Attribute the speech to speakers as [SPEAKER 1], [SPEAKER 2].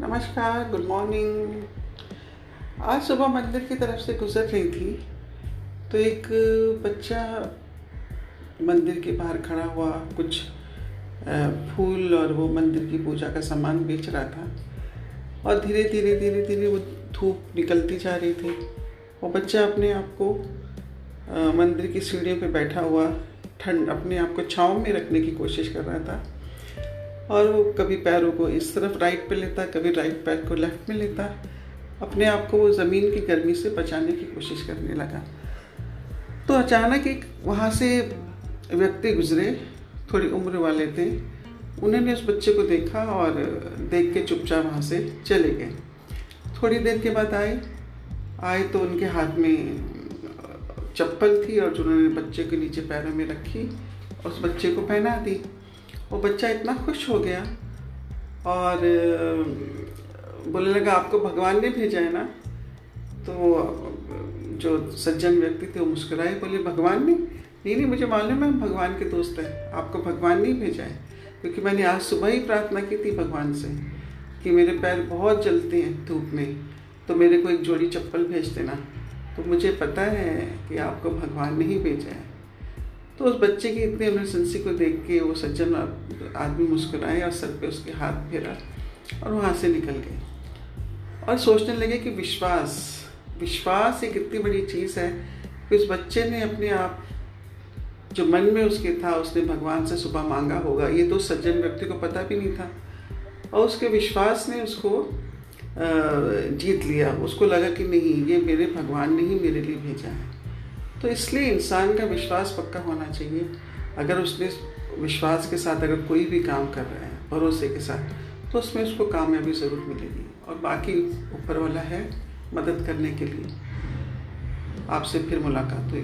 [SPEAKER 1] नमस्कार good morning आज सुबह मंदिर की तरफ़ से गुजर रही थी तो एक बच्चा मंदिर के बाहर खड़ा हुआ, कुछ फूल और वो मंदिर की पूजा का सामान बेच रहा था। और धीरे धीरे धीरे धीरे वो धूप निकलती जा रही थी। वो बच्चा अपने आप को मंदिर की सीढ़ियों पे बैठा हुआ, ठंड, अपने आप को छाँव में रखने की कोशिश कर रहा था। और वो कभी पैरों को इस तरफ़ राइट पे लेता, कभी राइट पैर को लेफ़्ट में लेता। अपने आप को वो ज़मीन की गर्मी से बचाने की कोशिश करने लगा। तो अचानक एक वहाँ से व्यक्ति गुजरे, थोड़ी उम्र वाले थे। उन्होंने उस बच्चे को देखा और देख के चुपचाप वहाँ से चले गए। थोड़ी देर के बाद आए। आए तो उनके हाथ में चप्पल थी और जो उन्होंने बच्चे के नीचे पैरों में रखी और उस बच्चे को पहना दी। वो बच्चा इतना खुश हो गया और बोलने लगा, आपको भगवान ने भेजा है ना? तो जो सज्जन व्यक्ति थे, वो मुस्कुराए, बोले, भगवान ने? नहीं नहीं, मुझे मालूम है, हम भगवान के दोस्त हैं। आपको भगवान नहीं भेजा है। क्योंकि मैंने आज सुबह ही प्रार्थना की थी भगवान से कि मेरे पैर बहुत जलते हैं धूप में तो मेरे को एक जोड़ी चप्पल भेज देना। तो मुझे पता है कि आपको भगवान ने ही भेजा है। तो उस बच्चे की इतनी इमरजेंसी को देख के वो सज्जन आदमी मुस्कुराए और सर पे उसके हाथ फेरा और वहाँ से निकल गए। और सोचने लगे कि विश्वास विश्वास एक इतनी बड़ी चीज़ है कि उस बच्चे ने अपने आप जो मन में उसके था, उसने भगवान से सुबह मांगा होगा। ये तो सज्जन व्यक्ति को पता भी नहीं था। और उसके विश्वास ने उसको जीत लिया। उसको लगा कि नहीं, ये मेरे भगवान ने ही मेरे लिए भेजा है। तो इसलिए इंसान का विश्वास पक्का होना चाहिए। अगर उसने विश्वास के साथ अगर कोई भी काम कर रहा है, भरोसे के साथ तो उसमें उसको कामयाबी ज़रूर मिलेगी। और बाकी ऊपर वाला है, मदद करने के लिए। आपसे फिर मुलाकात हुई